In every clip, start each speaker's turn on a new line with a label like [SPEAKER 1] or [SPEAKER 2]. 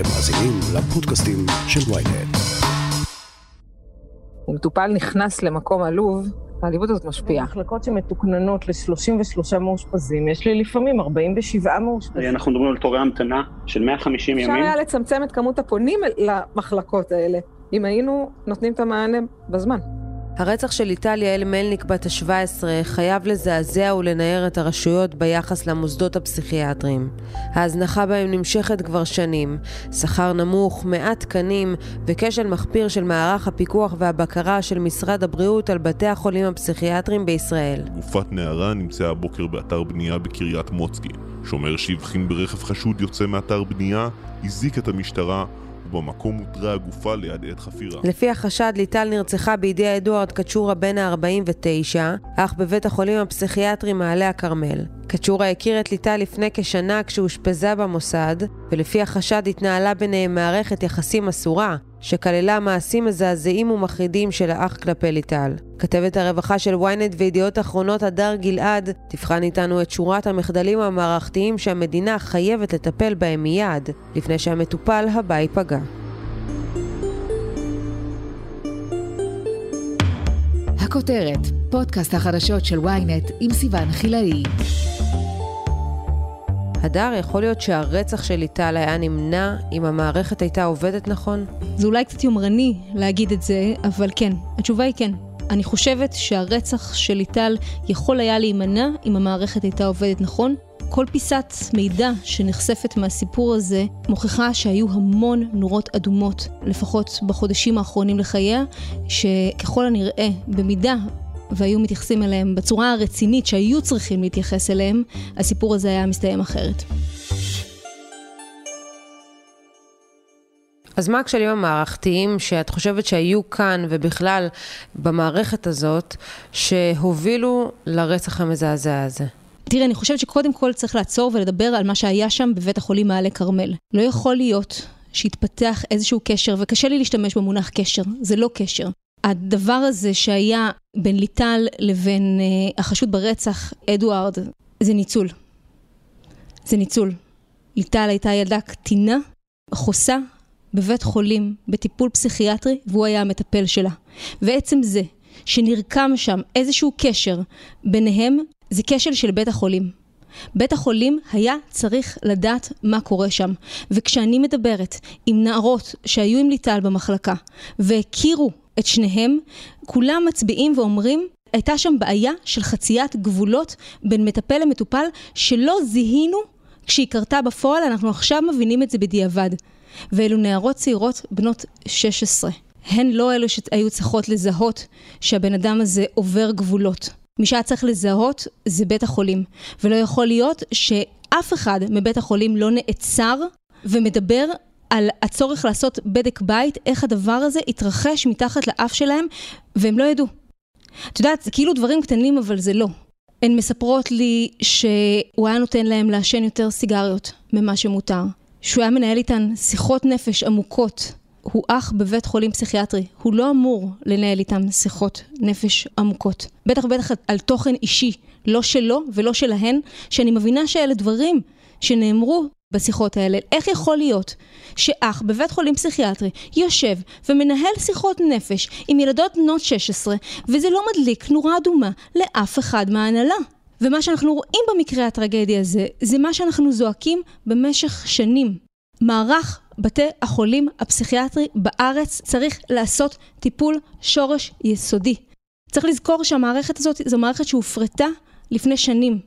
[SPEAKER 1] אתם מאזינים לפודקאסטים של ויינט.
[SPEAKER 2] אם מטופל נכנס למקום עלוב, העליבות הזאת משפיעה.
[SPEAKER 3] מחלקות שמתוקננות ל-33 מאושפזים, יש לי לפעמים 47 מאושפזים.
[SPEAKER 4] אנחנו מדברים על תורי המתנה של 150
[SPEAKER 2] אפשר
[SPEAKER 4] ימים.
[SPEAKER 2] היה לצמצם את כמות הפונים למחלקות האלה, אם היינו נותנים את המענה בזמן.
[SPEAKER 5] הרצח של ליטל יעל מלניק בת ה-17 חייב לזעזע ולנער את הרשויות ביחס למוסדות הפסיכיאטריים. ההזנחה בהם נמשכת כבר שנים, שכר נמוך, מעט תקנים וכשל מחפיר של מערך הפיקוח והבקרה של משרד הבריאות על בתי החולים הפסיכיאטריים בישראל.
[SPEAKER 6] גופת נערה נמצאה הבוקר באתר בנייה בקריית מוצקי. שומר שהבחין ברכב חשוד יוצא מאתר בנייה, הזיק את המשטרה ובמקום הותרה הגופה ליד עת חפירה.
[SPEAKER 5] לפי החשד, ליטל נרצחה בידי אדוארד קצ'ורה בן ה-49, אך בבית החולים הפסיכיאטרי מעלה הכרמל. קצ'ורה הכיר את ליטל לפני כשנה כשאושפזה במוסד, ולפי החשד התנהלה ביניהם מערכת יחסים אסורה, שכללה מעשים מזעזעים ומחרידים של האח כלפי ליטל. כתבת הרווחה של ynet וידיעות אחרונות הדר גלעד תבחן איתנו את שורת המחדלים המערכתיים שהמדינה חייבת לטפל בהם מיד, לפני שהמטופל הבא ייפגע.
[SPEAKER 7] הכותרת, פודקאסט החדשות של ynet עם סיון חילאי.
[SPEAKER 5] הדר, יכול להיות שהרצח של ליטל היה נמנע אם המערכת הייתה עובדת נכון?
[SPEAKER 8] זה אולי קצת יומרני להגיד את זה, אבל כן, התשובה היא כן. אני חושבת שהרצח של ליטל יכול היה להימנע אם המערכת הייתה עובדת נכון. כל פיסת מידע שנחשפת מהסיפור הזה מוכיחה שהיו המון נורות אדומות, לפחות בחודשים האחרונים לחייה, שככל הנראה, במידה והיו מתייחסים אליהם בצורה הרצינית שהיו צריכים להתייחס אליהם, הסיפור הזה היה מסתיים אחרת.
[SPEAKER 5] אז מה הכשלים המערכתיים שאת חושבת שהיו כאן ובכלל במערכת הזאת שהובילו לרצח המזעזע הזה?
[SPEAKER 8] תראה, אני חושבת שקודם כל צריך לעצור ולדבר על מה שהיה שם בבית החולים מעלה כרמל. לא יכול להיות שהתפתח איזשהו קשר, וקשה לי להשתמש במונח קשר, זה לא קשר. הדבר הזה שהיה בין ליטל לבין uh, החשוד ברצח, אדוארד, זה ניצול. זה ניצול. ליטל הייתה ילדה קטינה, חוסה, בבית חולים, בטיפול פסיכיאטרי, והוא היה המטפל שלה. ועצם זה שנרקם שם איזשהו קשר ביניהם, זה כשל של בית החולים. בית החולים היה צריך לדעת מה קורה שם. וכשאני מדברת עם נערות שהיו עם ליטל במחלקה והכירו את שניהם, כולם מצביעים ואומרים, הייתה שם בעיה של חציית גבולות בין מטפל למטופל שלא זיהינו כשהיא קרתה בפועל, אנחנו עכשיו מבינים את זה בדיעבד. ואלו נערות צעירות בנות 16. הן לא אלו שהיו צריכות לזהות שהבן אדם הזה עובר גבולות. מי שהיה צריך לזהות זה בית החולים. ולא יכול להיות שאף אחד מבית החולים לא נעצר ומדבר על הצורך לעשות בדק בית, איך הדבר הזה התרחש מתחת לאף שלהם, והם לא ידעו. את יודעת, זה כאילו דברים קטנים, אבל זה לא. הן מספרות לי שהוא היה נותן להם לעשן יותר סיגריות ממה שמותר. שהוא היה מנהל איתן שיחות נפש עמוקות. הוא אח בבית חולים פסיכיאטרי, הוא לא אמור לנהל איתם שיחות נפש עמוקות. בטח ובטח על תוכן אישי, לא שלו ולא שלהן, שאני מבינה שאלה דברים שנאמרו בשיחות האלה. איך יכול להיות שאח בבית חולים פסיכיאטרי יושב ומנהל שיחות נפש עם ילדות בנות 16 וזה לא מדליק נורה אדומה לאף אחד מההנהלה? ומה שאנחנו רואים במקרה הטרגדי הזה, זה מה שאנחנו זועקים במשך שנים. מערך בתי החולים הפסיכיאטרי בארץ צריך לעשות טיפול שורש יסודי. צריך לזכור שהמערכת הזאת זו מערכת שהופרטה לפני שנים.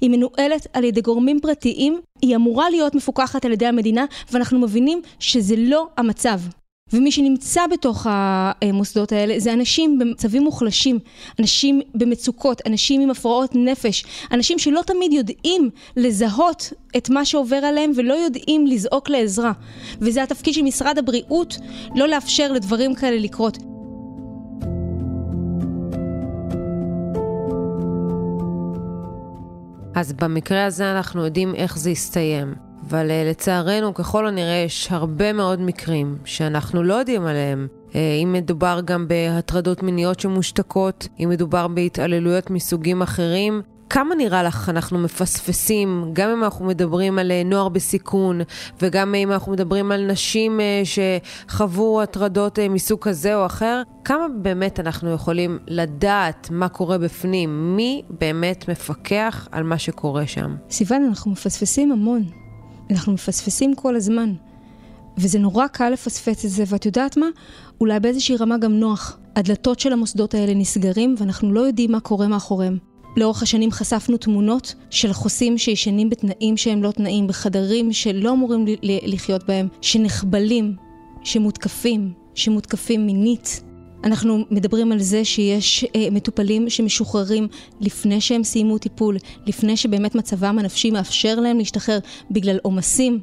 [SPEAKER 8] היא מנוהלת על ידי גורמים פרטיים, היא אמורה להיות מפוקחת על ידי המדינה, ואנחנו מבינים שזה לא המצב. ומי שנמצא בתוך המוסדות האלה זה אנשים במצבים מוחלשים, אנשים במצוקות, אנשים עם הפרעות נפש, אנשים שלא תמיד יודעים לזהות את מה שעובר עליהם ולא יודעים לזעוק לעזרה. וזה התפקיד של משרד הבריאות לא לאפשר לדברים כאלה לקרות.
[SPEAKER 5] אז במקרה הזה אנחנו יודעים איך זה יסתיים. אבל uh, לצערנו, ככל הנראה, יש הרבה מאוד מקרים שאנחנו לא יודעים עליהם. Uh, אם מדובר גם בהטרדות מיניות שמושתקות, אם מדובר בהתעללויות מסוגים אחרים, כמה נראה לך אנחנו מפספסים, גם אם אנחנו מדברים על אה, נוער בסיכון, וגם אם אנחנו מדברים על נשים אה, שחוו הטרדות אה, מסוג כזה או אחר, כמה באמת אנחנו יכולים לדעת מה קורה בפנים? מי באמת מפקח על מה שקורה שם?
[SPEAKER 8] סיוון, אנחנו מפספסים המון. אנחנו מפספסים כל הזמן. וזה נורא קל לפספס את זה, ואת יודעת מה? אולי באיזושהי רמה גם נוח. הדלתות של המוסדות האלה נסגרים, ואנחנו לא יודעים מה קורה מאחוריהם. לאורך השנים חשפנו תמונות של חוסים שישנים בתנאים שהם לא תנאים, בחדרים שלא אמורים לחיות בהם, שנחבלים, שמותקפים, שמותקפים מינית. אנחנו מדברים על זה שיש אה, מטופלים שמשוחררים לפני שהם סיימו טיפול, לפני שבאמת מצבם הנפשי מאפשר להם להשתחרר בגלל עומסים.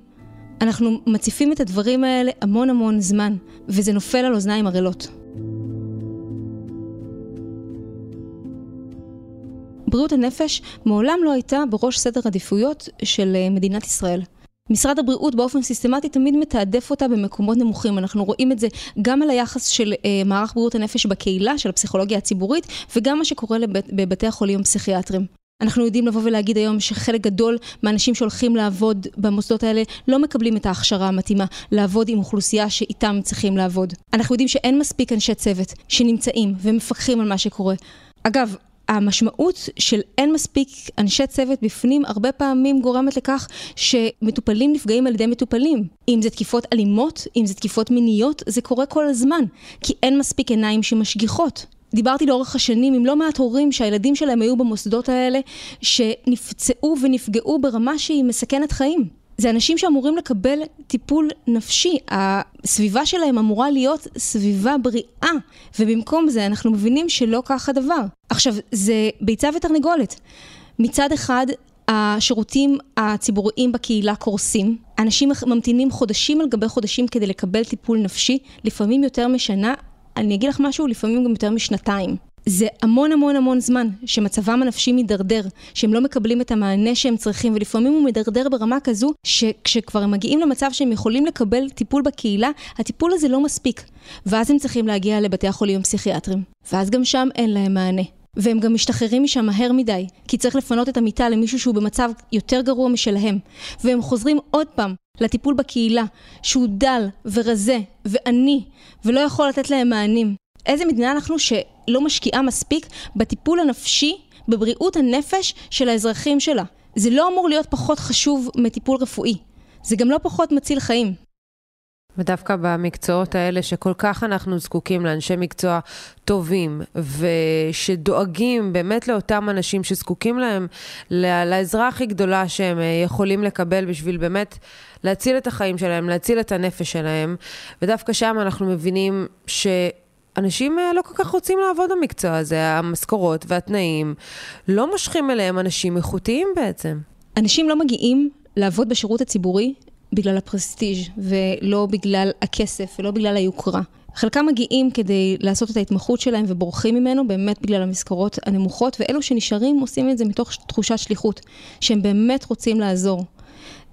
[SPEAKER 8] אנחנו מציפים את הדברים האלה המון המון זמן, וזה נופל על אוזניים ערלות. בריאות הנפש מעולם לא הייתה בראש סדר עדיפויות של אה, מדינת ישראל. משרד הבריאות באופן סיסטמטי תמיד מתעדף אותה במקומות נמוכים. אנחנו רואים את זה גם על היחס של אה, מערך בריאות הנפש בקהילה, של הפסיכולוגיה הציבורית, וגם מה שקורה לבית, בבתי החולים הפסיכיאטריים. אנחנו יודעים לבוא ולהגיד היום שחלק גדול מהאנשים שהולכים לעבוד במוסדות האלה לא מקבלים את ההכשרה המתאימה לעבוד עם אוכלוסייה שאיתם צריכים לעבוד. אנחנו יודעים שאין מספיק אנשי צוות שנמצאים ומפקחים על מה שקורה. אגב, המשמעות של אין מספיק אנשי צוות בפנים הרבה פעמים גורמת לכך שמטופלים נפגעים על ידי מטופלים. אם זה תקיפות אלימות, אם זה תקיפות מיניות, זה קורה כל הזמן, כי אין מספיק עיניים שמשגיחות. דיברתי לאורך השנים עם לא מעט הורים שהילדים שלהם היו במוסדות האלה, שנפצעו ונפגעו ברמה שהיא מסכנת חיים. זה אנשים שאמורים לקבל טיפול נפשי, הסביבה שלהם אמורה להיות סביבה בריאה, ובמקום זה אנחנו מבינים שלא כך הדבר. עכשיו, זה ביצה ותרנגולת. מצד אחד, השירותים הציבוריים בקהילה קורסים, אנשים ממתינים חודשים על גבי חודשים כדי לקבל טיפול נפשי, לפעמים יותר משנה, אני אגיד לך משהו, לפעמים גם יותר משנתיים. זה המון המון המון זמן שמצבם הנפשי מידרדר, שהם לא מקבלים את המענה שהם צריכים, ולפעמים הוא מידרדר ברמה כזו שכשכבר הם מגיעים למצב שהם יכולים לקבל טיפול בקהילה, הטיפול הזה לא מספיק. ואז הם צריכים להגיע לבתי החולים הפסיכיאטריים. ואז גם שם אין להם מענה. והם גם משתחררים משם מהר מדי, כי צריך לפנות את המיטה למישהו שהוא במצב יותר גרוע משלהם. והם חוזרים עוד פעם לטיפול בקהילה, שהוא דל ורזה ועני, ולא יכול לתת להם מענים. איזה מדינה אנחנו שלא משקיעה מספיק בטיפול הנפשי, בבריאות הנפש של האזרחים שלה. זה לא אמור להיות פחות חשוב מטיפול רפואי. זה גם לא פחות מציל חיים.
[SPEAKER 5] ודווקא במקצועות האלה שכל כך אנחנו זקוקים לאנשי מקצוע טובים ושדואגים באמת לאותם אנשים שזקוקים להם, לעזרה הכי גדולה שהם אה, יכולים לקבל בשביל באמת להציל את החיים שלהם, להציל את הנפש שלהם, ודווקא שם אנחנו מבינים ש... אנשים אה, לא כל כך רוצים לעבוד במקצוע הזה, המשכורות והתנאים לא מושכים אליהם אנשים איכותיים בעצם.
[SPEAKER 8] אנשים לא מגיעים לעבוד בשירות הציבורי בגלל הפרסטיג' ולא בגלל הכסף ולא בגלל היוקרה. חלקם מגיעים כדי לעשות את ההתמחות שלהם ובורחים ממנו באמת בגלל המשכורות הנמוכות, ואלו שנשארים עושים את זה מתוך תחושת שליחות, שהם באמת רוצים לעזור.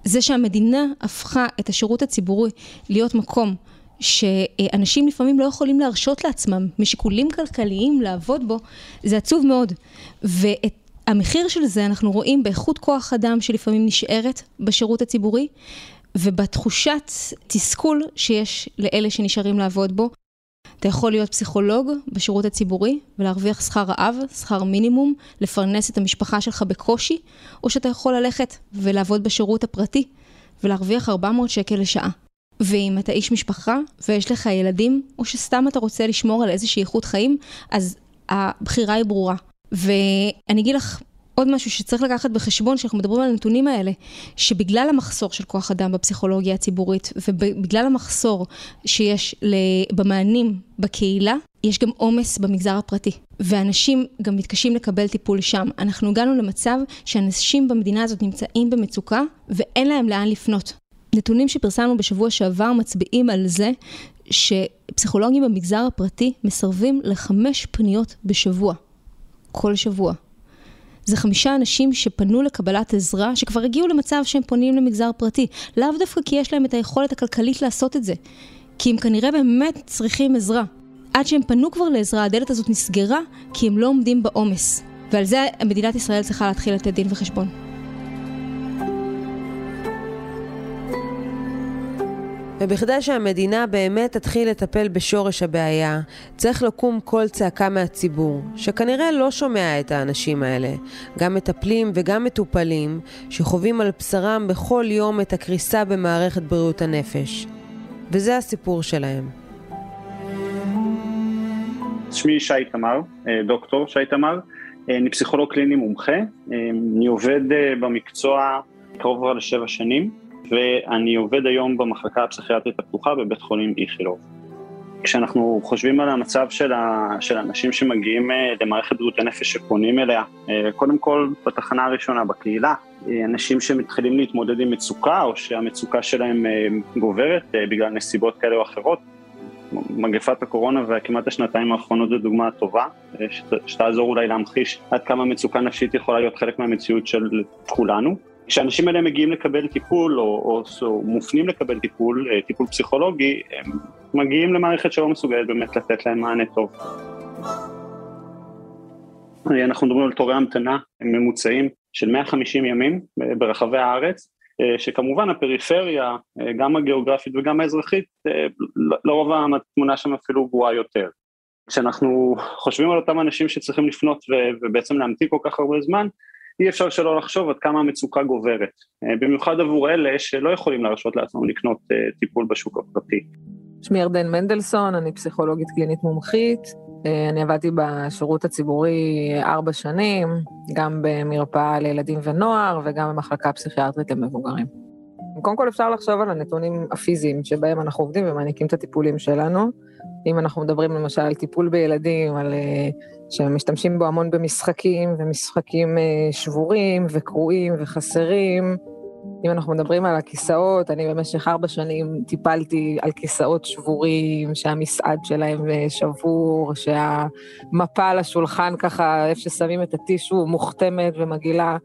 [SPEAKER 8] זה שהמדינה הפכה את השירות הציבורי להיות מקום שאנשים לפעמים לא יכולים להרשות לעצמם משיקולים כלכליים לעבוד בו, זה עצוב מאוד. ואת המחיר של זה אנחנו רואים באיכות כוח אדם שלפעמים נשארת בשירות הציבורי, ובתחושת תסכול שיש לאלה שנשארים לעבוד בו. אתה יכול להיות פסיכולוג בשירות הציבורי ולהרוויח שכר רעב, שכר מינימום, לפרנס את המשפחה שלך בקושי, או שאתה יכול ללכת ולעבוד בשירות הפרטי ולהרוויח 400 שקל לשעה. ואם אתה איש משפחה ויש לך ילדים, או שסתם אתה רוצה לשמור על איזושהי איכות חיים, אז הבחירה היא ברורה. ואני אגיד לך עוד משהו שצריך לקחת בחשבון כשאנחנו מדברים על הנתונים האלה, שבגלל המחסור של כוח אדם בפסיכולוגיה הציבורית, ובגלל המחסור שיש במענים בקהילה, יש גם עומס במגזר הפרטי. ואנשים גם מתקשים לקבל טיפול שם. אנחנו הגענו למצב שאנשים במדינה הזאת נמצאים במצוקה ואין להם לאן לפנות. נתונים שפרסמנו בשבוע שעבר מצביעים על זה שפסיכולוגים במגזר הפרטי מסרבים לחמש פניות בשבוע. כל שבוע. זה חמישה אנשים שפנו לקבלת עזרה, שכבר הגיעו למצב שהם פונים למגזר פרטי. לאו דווקא כי יש להם את היכולת הכלכלית לעשות את זה, כי הם כנראה באמת צריכים עזרה. עד שהם פנו כבר לעזרה, הדלת הזאת נסגרה, כי הם לא עומדים בעומס. ועל זה מדינת ישראל צריכה להתחיל לתת דין וחשבון.
[SPEAKER 5] ובכדי שהמדינה באמת תתחיל לטפל בשורש הבעיה, צריך לקום קול צעקה מהציבור, שכנראה לא שומע את האנשים האלה, גם מטפלים וגם מטופלים, שחווים על בשרם בכל יום את הקריסה במערכת בריאות הנפש. וזה הסיפור שלהם.
[SPEAKER 4] שמי שי תמר, אה, דוקטור שי תמר, אה, אני פסיכולוג קליני מומחה, אה, אני עובד במקצוע קרוב לשבע שנים. ואני עובד היום במחלקה הפסיכיאטרית הפתוחה בבית חולים איכילוב. כשאנחנו חושבים על המצב של, ה, של אנשים שמגיעים אה, למערכת בריאות הנפש שפונים אליה, אה, קודם כל בתחנה הראשונה בקהילה, אה, אנשים שמתחילים להתמודד עם מצוקה או שהמצוקה שלהם גוברת בגלל נסיבות כאלה או אחרות, מגפת הקורונה וכמעט השנתיים האחרונות זו דוגמה טובה, שתעזור אולי להמחיש עד כמה מצוקה נפשית יכולה להיות חלק מהמציאות של כולנו. כשאנשים האלה מגיעים לקבל טיפול או, או, או מופנים לקבל טיפול, אה, טיפול פסיכולוגי, הם מגיעים למערכת שלא מסוגלת באמת לתת להם מענה טוב. אה, אנחנו מדברים על תורי המתנה ממוצעים של 150 ימים אה, ברחבי הארץ, שכמובן הפריפריה, גם הגיאוגרפית וגם האזרחית, לרוב התמונה שם אפילו גרועה יותר. כשאנחנו חושבים על אותם אנשים שצריכים לפנות ובעצם להמתין כל כך הרבה זמן, אי אפשר שלא לחשוב עד כמה המצוקה גוברת, אה, במיוחד עבור אלה שלא יכולים להרשות לעצמם לקנות אה, טיפול בשוק הפרטי.
[SPEAKER 2] שמי ירדן מנדלסון, אני פסיכולוגית קלינית מומחית. אה, אני עבדתי בשירות הציבורי ארבע שנים, גם במרפאה לילדים ונוער וגם במחלקה פסיכיאטרית למבוגרים. קודם כל אפשר לחשוב על הנתונים הפיזיים שבהם אנחנו עובדים ומעניקים את הטיפולים שלנו. אם אנחנו מדברים למשל על טיפול בילדים, על, שמשתמשים בו המון במשחקים, ומשחקים uh, שבורים וקרועים וחסרים. אם אנחנו מדברים על הכיסאות, אני במשך ארבע שנים טיפלתי על כיסאות שבורים, שהמסעד שלהם אה, שבור, שהמפה על השולחן ככה, איפה ששמים את הטישו, מוכתמת ומגעילה.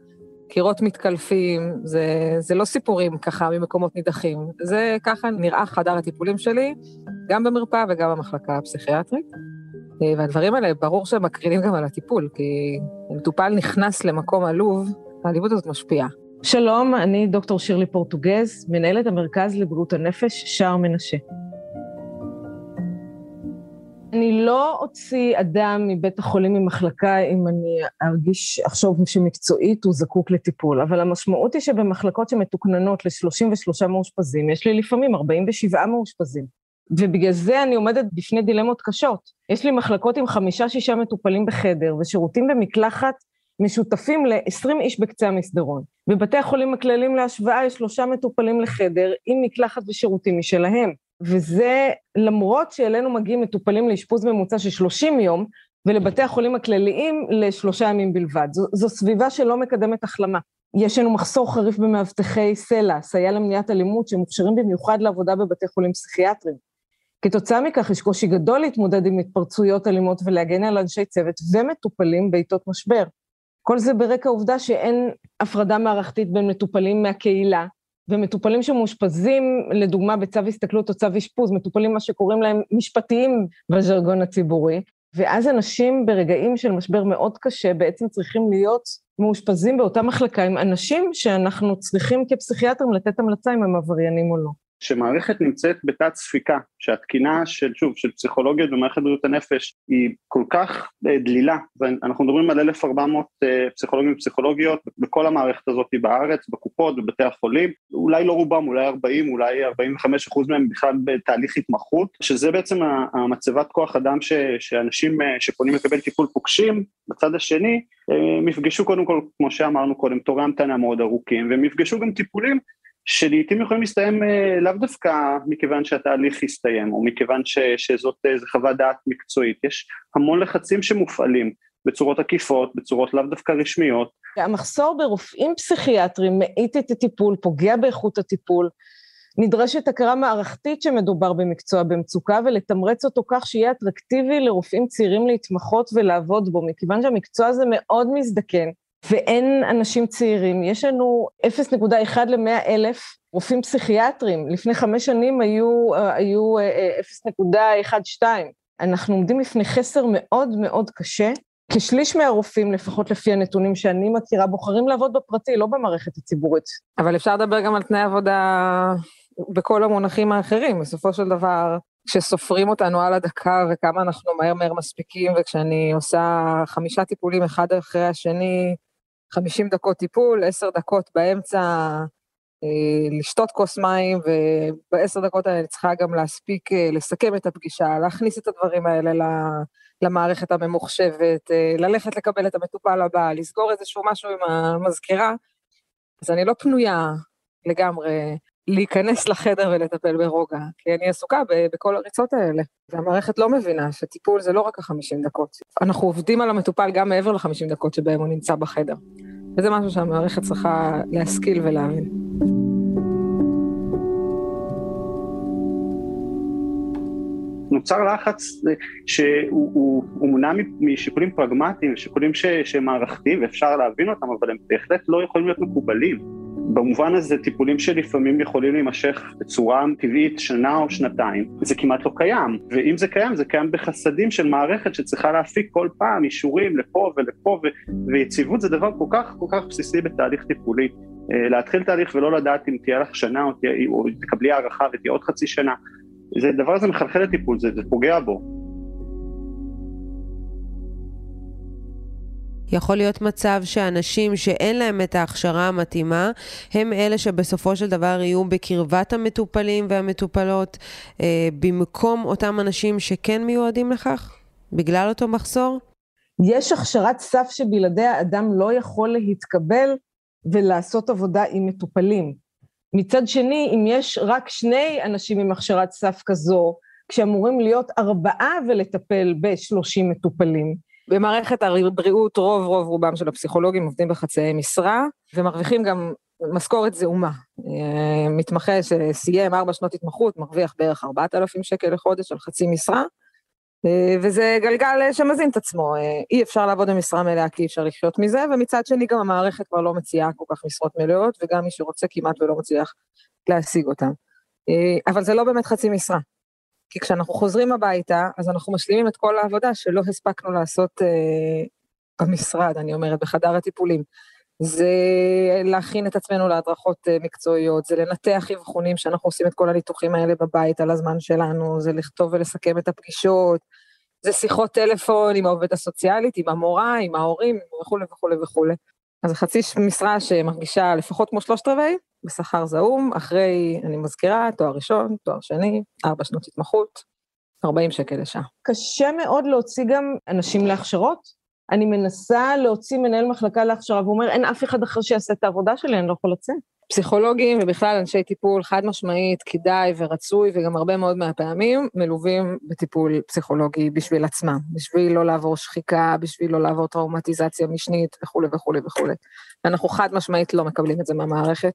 [SPEAKER 2] קירות מתקלפים, זה, זה לא סיפורים ככה ממקומות נידחים. זה ככה נראה חדר הטיפולים שלי, גם במרפאה וגם במחלקה הפסיכיאטרית. אה, והדברים האלה, ברור שהם מקרינים גם על הטיפול, כי מטופל נכנס למקום עלוב, העליבות הזאת משפיעה.
[SPEAKER 3] שלום, אני דוקטור שירלי פורטוגז, מנהלת המרכז לבריאות הנפש, שער מנשה. אני לא אוציא אדם מבית החולים ממחלקה אם אני ארגיש, אחשוב שמקצועית הוא זקוק לטיפול, אבל המשמעות היא שבמחלקות שמתוקננות ל-33 מאושפזים, יש לי לפעמים 47 מאושפזים. ובגלל זה אני עומדת בפני דילמות קשות. יש לי מחלקות עם חמישה-שישה מטופלים בחדר, ושירותים במקלחת משותפים ל-20 איש בקצה המסדרון. בבתי החולים הכלליים להשוואה יש שלושה מטופלים לחדר, עם מקלחת ושירותים משלהם. וזה למרות שאלינו מגיעים מטופלים לאשפוז ממוצע של 30 יום, ולבתי החולים הכלליים לשלושה ימים בלבד. זו, זו סביבה שלא מקדמת החלמה. יש לנו מחסור חריף במאבטחי סל"ע, סייע למניעת אלימות, שמוכשרים במיוחד לעבודה בבתי חולים פסיכיאטריים. כתוצאה מכך יש קושי גדול להתמודד עם התפרצויות אלימות ולהגן על אנשי צוות ומטופלים בעיתות משבר. כל זה ברקע העובדה שאין הפרדה מערכתית בין מטופלים מהקהילה ומטופלים שמאושפזים, לדוגמה בצו הסתכלות או צו אשפוז, מטופלים מה שקוראים להם משפטיים בז'רגון הציבורי, ואז אנשים ברגעים של משבר מאוד קשה בעצם צריכים להיות מאושפזים באותה מחלקה עם אנשים שאנחנו צריכים כפסיכיאטרים לתת המלצה אם הם עבריינים או לא.
[SPEAKER 4] שמערכת נמצאת בתת ספיקה, שהתקינה של, שוב, של פסיכולוגיות במערכת בריאות הנפש היא כל כך אה, דלילה, ואנחנו מדברים על 1,400 אה, פסיכולוגים ופסיכולוגיות בכל המערכת הזאת בארץ, בקופות, בבתי החולים, אולי לא רובם, אולי 40, אולי 45 אחוז מהם בכלל בתהליך התמחות, שזה בעצם המצבת כוח אדם ש, שאנשים אה, שפונים לקבל טיפול פוגשים, בצד השני, הם יפגשו קודם כל, כמו שאמרנו קודם, תורי המתנה מאוד ארוכים, והם יפגשו גם טיפולים שלעיתים יכולים להסתיים אה, לאו דווקא מכיוון שהתהליך יסתיים, או מכיוון ש, שזאת איזו חוות דעת מקצועית, יש המון לחצים שמופעלים בצורות עקיפות, בצורות לאו דווקא רשמיות.
[SPEAKER 3] המחסור ברופאים פסיכיאטרים מאיט את הטיפול, פוגע באיכות הטיפול. נדרשת הכרה מערכתית שמדובר במקצוע במצוקה ולתמרץ אותו כך שיהיה אטרקטיבי לרופאים צעירים להתמחות ולעבוד בו, מכיוון שהמקצוע הזה מאוד מזדקן. ואין אנשים צעירים. יש לנו 0.1 ל-100 אלף רופאים פסיכיאטרים. לפני חמש שנים היו, היו 0.12. אנחנו עומדים לפני חסר מאוד מאוד קשה. כשליש מהרופאים, לפחות לפי הנתונים שאני מכירה, בוחרים לעבוד בפרטי, לא במערכת הציבורית.
[SPEAKER 2] אבל אפשר לדבר גם על תנאי עבודה בכל המונחים האחרים. בסופו של דבר, כשסופרים אותנו על הדקה וכמה אנחנו מהר מהר מספיקים, וכשאני עושה חמישה טיפולים אחד אחרי השני, חמישים דקות טיפול, עשר דקות באמצע אה, לשתות כוס מים, ובעשר דקות האלה אני צריכה גם להספיק אה, לסכם את הפגישה, להכניס את הדברים האלה למערכת הממוחשבת, אה, ללכת לקבל את המטופל הבא, לסגור איזשהו משהו עם המזכירה, אז אני לא פנויה לגמרי להיכנס לחדר ולטפל ברוגע, כי אני עסוקה בכל הריצות האלה. והמערכת לא מבינה שטיפול זה לא רק החמישים דקות. אנחנו עובדים על המטופל גם מעבר לחמישים דקות שבהם הוא נמצא בחדר. וזה משהו שהמערכת צריכה להשכיל ולהבין.
[SPEAKER 4] נוצר לחץ שהוא הוא, הוא מונע משיקולים פרגמטיים, שיקולים שהם מערכתיים ואפשר להבין אותם, אבל הם בהחלט לא יכולים להיות מקובלים. במובן הזה טיפולים שלפעמים יכולים להימשך בצורה טבעית שנה או שנתיים, זה כמעט לא קיים, ואם זה קיים זה קיים בחסדים של מערכת שצריכה להפיק כל פעם אישורים לפה ולפה, ו- ויציבות זה דבר כל כך כל כך בסיסי בתהליך טיפולי. אה, להתחיל תהליך ולא לדעת אם תהיה לך שנה או, תהיה, או תקבלי הערכה ותהיה עוד חצי שנה, זה דבר הזה מחלחל לטיפול, זה, זה פוגע בו.
[SPEAKER 5] יכול להיות מצב שאנשים שאין להם את ההכשרה המתאימה, הם אלה שבסופו של דבר יהיו בקרבת המטופלים והמטופלות, אה, במקום אותם אנשים שכן מיועדים לכך, בגלל אותו מחסור?
[SPEAKER 3] יש הכשרת סף שבלעדיה אדם לא יכול להתקבל ולעשות עבודה עם מטופלים. מצד שני, אם יש רק שני אנשים עם הכשרת סף כזו, כשאמורים להיות ארבעה ולטפל בשלושים מטופלים,
[SPEAKER 2] במערכת הבריאות רוב רוב רובם של הפסיכולוגים עובדים בחצאי משרה ומרוויחים גם משכורת זעומה. אה, מתמחה שסיים ארבע שנות התמחות מרוויח בערך 4,000 שקל לחודש על חצי משרה, אה, וזה גלגל שמזין את עצמו. אה, אי אפשר לעבוד במשרה מלאה כי אי אפשר לחיות מזה, ומצד שני גם המערכת כבר לא מציעה כל כך משרות מלאות, וגם מי שרוצה כמעט ולא מצליח להשיג אותן. אבל זה לא באמת חצי משרה. כי כשאנחנו חוזרים הביתה, אז אנחנו משלימים את כל העבודה שלא הספקנו לעשות אה, במשרד, אני אומרת, בחדר הטיפולים. זה להכין את עצמנו להדרכות אה, מקצועיות, זה לנתח אבחונים שאנחנו עושים את כל הניתוחים האלה בבית על הזמן שלנו, זה לכתוב ולסכם את הפגישות, זה שיחות טלפון עם העובדת הסוציאלית, עם המורה, עם ההורים וכולי וכולי וכולי. אז חצי משרה שמרגישה לפחות כמו שלושת רבעי, בשכר זעום, אחרי, אני מזכירה, תואר ראשון, תואר שני, ארבע שנות התמחות, 40 שקל לשעה.
[SPEAKER 3] קשה מאוד להוציא גם אנשים להכשרות. אני מנסה להוציא מנהל מחלקה להכשרה, והוא אומר, אין אף אחד אחר שיעשה את העבודה שלי, אני לא יכול לצאת.
[SPEAKER 2] פסיכולוגים ובכלל אנשי טיפול חד משמעית, כדאי ורצוי, וגם הרבה מאוד מהפעמים מלווים בטיפול פסיכולוגי בשביל עצמם, בשביל לא לעבור שחיקה, בשביל לא לעבור טראומטיזציה משנית וכולי וכולי וכולי. ואנחנו חד משמעית לא מקבלים את זה מהמערכת.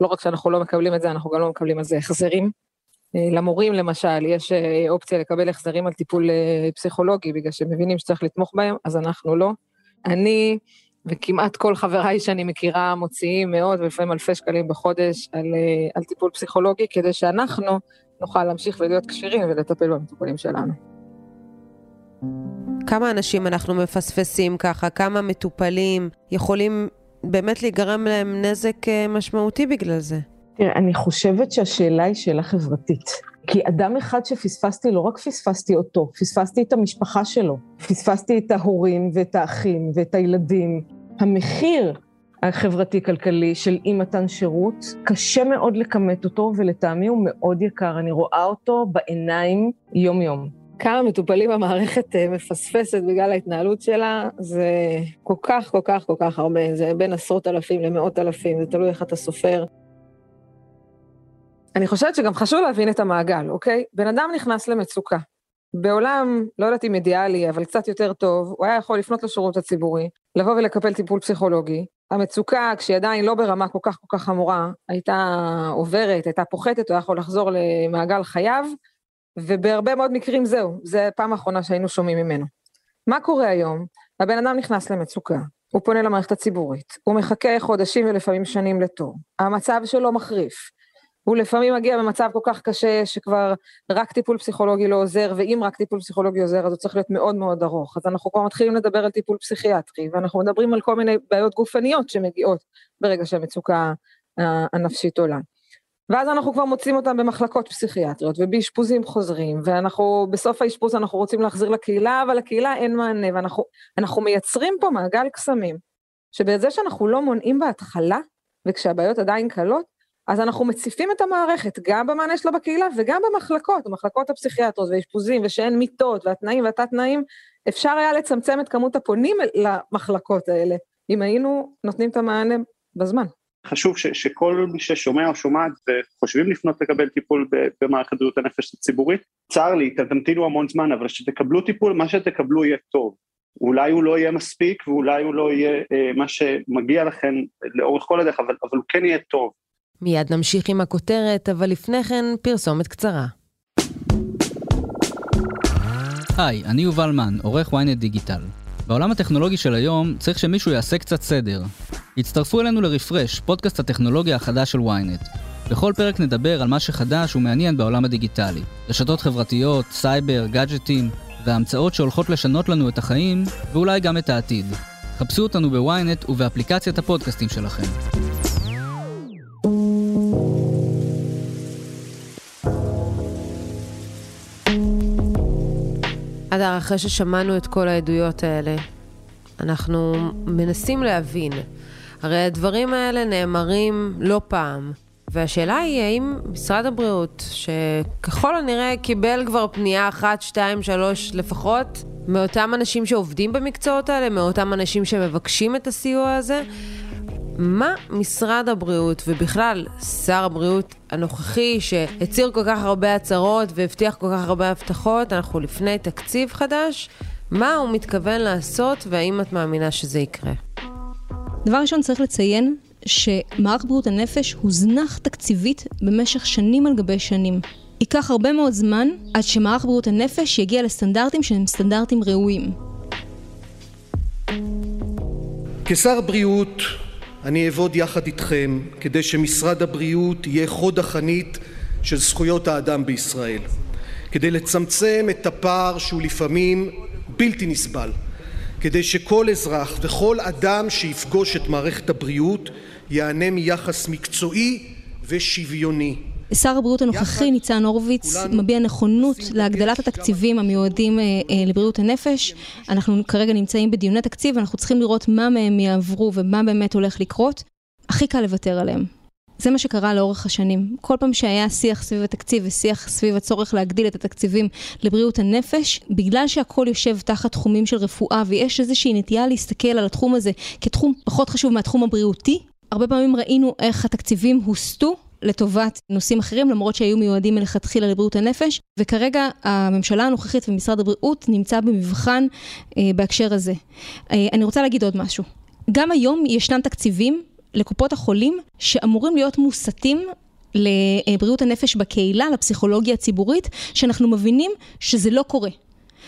[SPEAKER 2] לא רק שאנחנו לא מקבלים את זה, אנחנו גם לא מקבלים על זה החזרים. אה, למורים למשל, יש אה, אופציה לקבל החזרים על טיפול אה, פסיכולוגי, בגלל שהם מבינים שצריך לתמוך בהם, אז אנחנו לא. אני וכמעט כל חבריי שאני מכירה מוציאים מאות ולפעמים אלפי שקלים בחודש על, על טיפול פסיכולוגי, כדי שאנחנו נוכל להמשיך ולהיות כשירים ולטפל במטופלים שלנו.
[SPEAKER 5] כמה אנשים אנחנו מפספסים ככה? כמה מטופלים יכולים באמת להיגרם להם נזק אה, משמעותי בגלל זה.
[SPEAKER 3] תראה, אני חושבת שהשאלה היא שאלה חברתית. כי אדם אחד שפספסתי, לא רק פספסתי אותו, פספסתי את המשפחה שלו, פספסתי את ההורים ואת האחים ואת הילדים. המחיר החברתי-כלכלי של אי מתן שירות, קשה מאוד לכמת אותו, ולטעמי הוא מאוד יקר. אני רואה אותו בעיניים יום-יום.
[SPEAKER 2] כמה מטופלים המערכת אה, מפספסת בגלל ההתנהלות שלה, זה כל כך, כל כך, כל כך הרבה. זה בין עשרות אלפים למאות אלפים, זה תלוי איך אתה סופר. אני חושבת שגם חשוב להבין את המעגל, אוקיי? בן אדם נכנס למצוקה. בעולם, לא יודעת אם אידיאלי, אבל קצת יותר טוב, הוא היה יכול לפנות לשירות הציבורי, לבוא ולקפל טיפול פסיכולוגי. המצוקה, כשהיא עדיין לא ברמה כל כך כל כך חמורה, הייתה עוברת, הייתה פוחתת, הוא היה יכול לחזור למעגל חייו, ובהרבה מאוד מקרים זהו, זה פעם האחרונה שהיינו שומעים ממנו. מה קורה היום? הבן אדם נכנס למצוקה, הוא פונה למערכת הציבורית, הוא מחכה חודשים ולפעמים שנים לתור, המצב שלו מחריף, הוא לפעמים מגיע במצב כל כך קשה שכבר רק טיפול פסיכולוגי לא עוזר, ואם רק טיפול פסיכולוגי עוזר אז הוא צריך להיות מאוד מאוד ארוך. אז אנחנו כבר מתחילים לדבר על טיפול פסיכיאטרי, ואנחנו מדברים על כל מיני בעיות גופניות שמגיעות ברגע שהמצוקה הנפשית עולה. ואז אנחנו כבר מוצאים אותם במחלקות פסיכיאטריות ובאשפוזים חוזרים, ואנחנו, בסוף האשפוז אנחנו רוצים להחזיר לקהילה, אבל לקהילה אין מענה, ואנחנו מייצרים פה מעגל קסמים, שבזה שאנחנו לא מונעים בהתחלה, וכשהבעיות עדיין קלות, אז אנחנו מציפים את המערכת, גם במענה שלה בקהילה וגם במחלקות, המחלקות הפסיכיאטריות ואשפוזים, ושאין מיטות והתנאים והתת-תנאים, אפשר היה לצמצם את כמות הפונים למחלקות האלה, אם היינו נותנים את המענה בזמן.
[SPEAKER 4] חשוב ש, שכל מי ששומע או שומעת וחושבים לפנות לקבל טיפול במערכת בריאות הנפש הציבורית, צר לי, תמתינו המון זמן, אבל כשתקבלו טיפול, מה שתקבלו יהיה טוב. אולי הוא לא יהיה מספיק ואולי הוא לא יהיה אה, מה שמגיע לכם לאורך כל הדרך, אבל, אבל הוא כן יהיה טוב.
[SPEAKER 5] מיד נמשיך עם הכותרת, אבל לפני כן פרסומת קצרה.
[SPEAKER 9] היי, אני יובל מן, עורך ynet דיגיטל. בעולם הטכנולוגי של היום צריך שמישהו יעשה קצת סדר. הצטרפו אלינו לרפרש, פודקאסט הטכנולוגיה החדש של ynet. בכל פרק נדבר על מה שחדש ומעניין בעולם הדיגיטלי. רשתות חברתיות, סייבר, גאדג'טים, וההמצאות שהולכות לשנות לנו את החיים, ואולי גם את העתיד. חפשו אותנו בוויינט ובאפליקציית הפודקאסטים שלכם.
[SPEAKER 5] אדר, אחרי ששמענו את כל העדויות האלה, אנחנו מנסים להבין. הרי הדברים האלה נאמרים לא פעם, והשאלה היא האם משרד הבריאות, שככל הנראה קיבל כבר פנייה אחת, שתיים, שלוש לפחות, מאותם אנשים שעובדים במקצועות האלה, מאותם אנשים שמבקשים את הסיוע הזה, מה משרד הבריאות, ובכלל שר הבריאות הנוכחי, שהצהיר כל כך הרבה הצהרות והבטיח כל כך הרבה הבטחות, אנחנו לפני תקציב חדש, מה הוא מתכוון לעשות והאם את מאמינה שזה יקרה?
[SPEAKER 8] דבר ראשון צריך לציין שמערך בריאות הנפש הוזנח תקציבית במשך שנים על גבי שנים. ייקח הרבה מאוד זמן עד שמערך בריאות הנפש יגיע לסטנדרטים שהם סטנדרטים ראויים.
[SPEAKER 10] כשר בריאות אני אעבוד יחד איתכם כדי שמשרד הבריאות יהיה חוד החנית של זכויות האדם בישראל, כדי לצמצם את הפער שהוא לפעמים בלתי נסבל, כדי שכל אזרח וכל אדם שיפגוש את מערכת הבריאות ייהנה מיחס מקצועי ושוויוני.
[SPEAKER 8] שר הבריאות הנוכחי ניצן הורוביץ מביע נכונות להגדלת התקציבים המיועדים אה, אה, לבריאות הנפש. אנחנו כרגע נמצאים בדיוני תקציב, אנחנו צריכים לראות מה מהם יעברו ומה באמת הולך לקרות. הכי קל לוותר עליהם. זה מה שקרה לאורך השנים. כל פעם שהיה שיח סביב התקציב ושיח סביב הצורך להגדיל את התקציבים לבריאות הנפש, בגלל שהכל יושב תחת תחומים של רפואה ויש איזושהי נטייה להסתכל על התחום הזה כתחום פחות חשוב מהתחום הבריאותי, הרבה פעמים ראינו איך התקציבים הוסטו לטובת נושאים אחרים, למרות שהיו מיועדים מלכתחילה לבריאות הנפש, וכרגע הממשלה הנוכחית ומשרד הבריאות נמצא במבחן אה, בהקשר הזה. אה, אני רוצה להגיד עוד משהו. גם היום ישנם תקציבים לקופות החולים שאמורים להיות מוסטים לבריאות הנפש בקהילה, לפסיכולוגיה הציבורית, שאנחנו מבינים שזה לא קורה.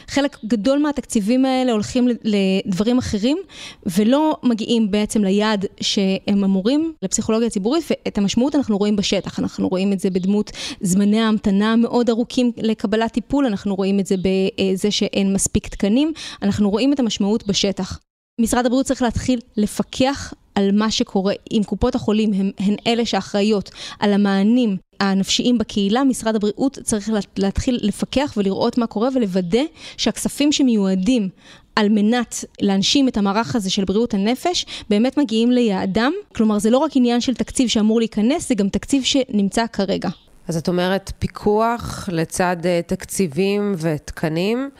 [SPEAKER 8] חלק גדול מהתקציבים האלה הולכים לדברים אחרים ולא מגיעים בעצם ליעד שהם אמורים לפסיכולוגיה הציבורית ואת המשמעות אנחנו רואים בשטח, אנחנו רואים את זה בדמות זמני ההמתנה המאוד ארוכים לקבלת טיפול, אנחנו רואים את זה בזה שאין מספיק תקנים, אנחנו רואים את המשמעות בשטח. משרד הבריאות צריך להתחיל לפקח על מה שקורה עם קופות החולים, הן, הן אלה שאחראיות על המענים הנפשיים בקהילה, משרד הבריאות צריך להתחיל לפקח ולראות מה קורה ולוודא שהכספים שמיועדים על מנת להנשים את המערך הזה של בריאות הנפש, באמת מגיעים ליעדם. כלומר, זה לא רק עניין של תקציב שאמור להיכנס, זה גם תקציב שנמצא כרגע.
[SPEAKER 5] אז את אומרת פיקוח לצד אה, תקציבים ותקנים.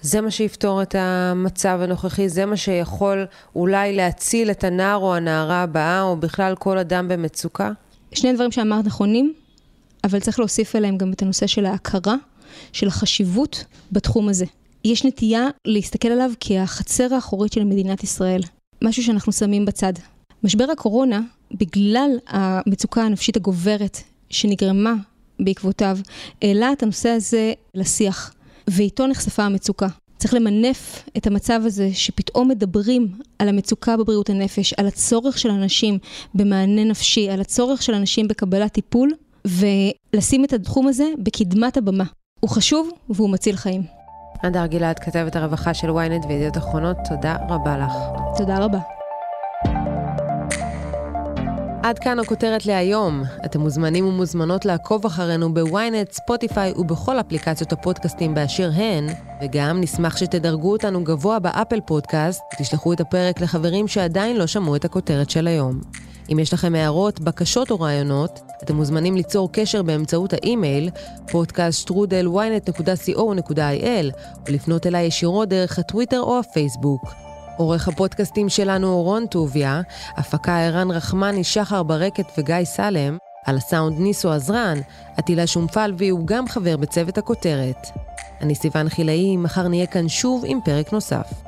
[SPEAKER 5] זה מה שיפתור את המצב הנוכחי, זה מה שיכול אולי להציל את הנער או הנערה הבאה, או בכלל כל אדם במצוקה?
[SPEAKER 8] שני דברים שאמרת נכונים, אבל צריך להוסיף אליהם גם את הנושא של ההכרה, של החשיבות בתחום הזה. יש נטייה להסתכל עליו כהחצר האחורית של מדינת ישראל, משהו שאנחנו שמים בצד. משבר הקורונה, בגלל המצוקה הנפשית הגוברת שנגרמה בעקבותיו, העלה את הנושא הזה לשיח. ואיתו נחשפה המצוקה. צריך למנף את המצב הזה שפתאום מדברים על המצוקה בבריאות הנפש, על הצורך של אנשים במענה נפשי, על הצורך של אנשים בקבלת טיפול, ולשים את התחום הזה בקדמת הבמה. הוא חשוב והוא מציל חיים.
[SPEAKER 5] הדר גלעד, כתבת הרווחה של ynet וידיעות אחרונות, תודה רבה לך.
[SPEAKER 8] תודה רבה.
[SPEAKER 5] עד כאן הכותרת להיום. אתם מוזמנים ומוזמנות לעקוב אחרינו בוויינט, ספוטיפיי ובכל אפליקציות הפודקאסטים באשר הן, וגם נשמח שתדרגו אותנו גבוה באפל פודקאסט, ותשלחו את הפרק לחברים שעדיין לא שמעו את הכותרת של היום. אם יש לכם הערות, בקשות או רעיונות, אתם מוזמנים ליצור קשר באמצעות האימייל podcaststrudel.ynet.co.il או לפנות אליי ישירות דרך הטוויטר או הפייסבוק. עורך הפודקאסטים שלנו הוא רון טוביה, הפקה ערן רחמני, שחר ברקת וגיא סלם, על הסאונד ניסו עזרן, עטילה שומפלבי הוא גם חבר בצוות הכותרת. אני סיוון חילאי, מחר נהיה כאן שוב עם פרק נוסף.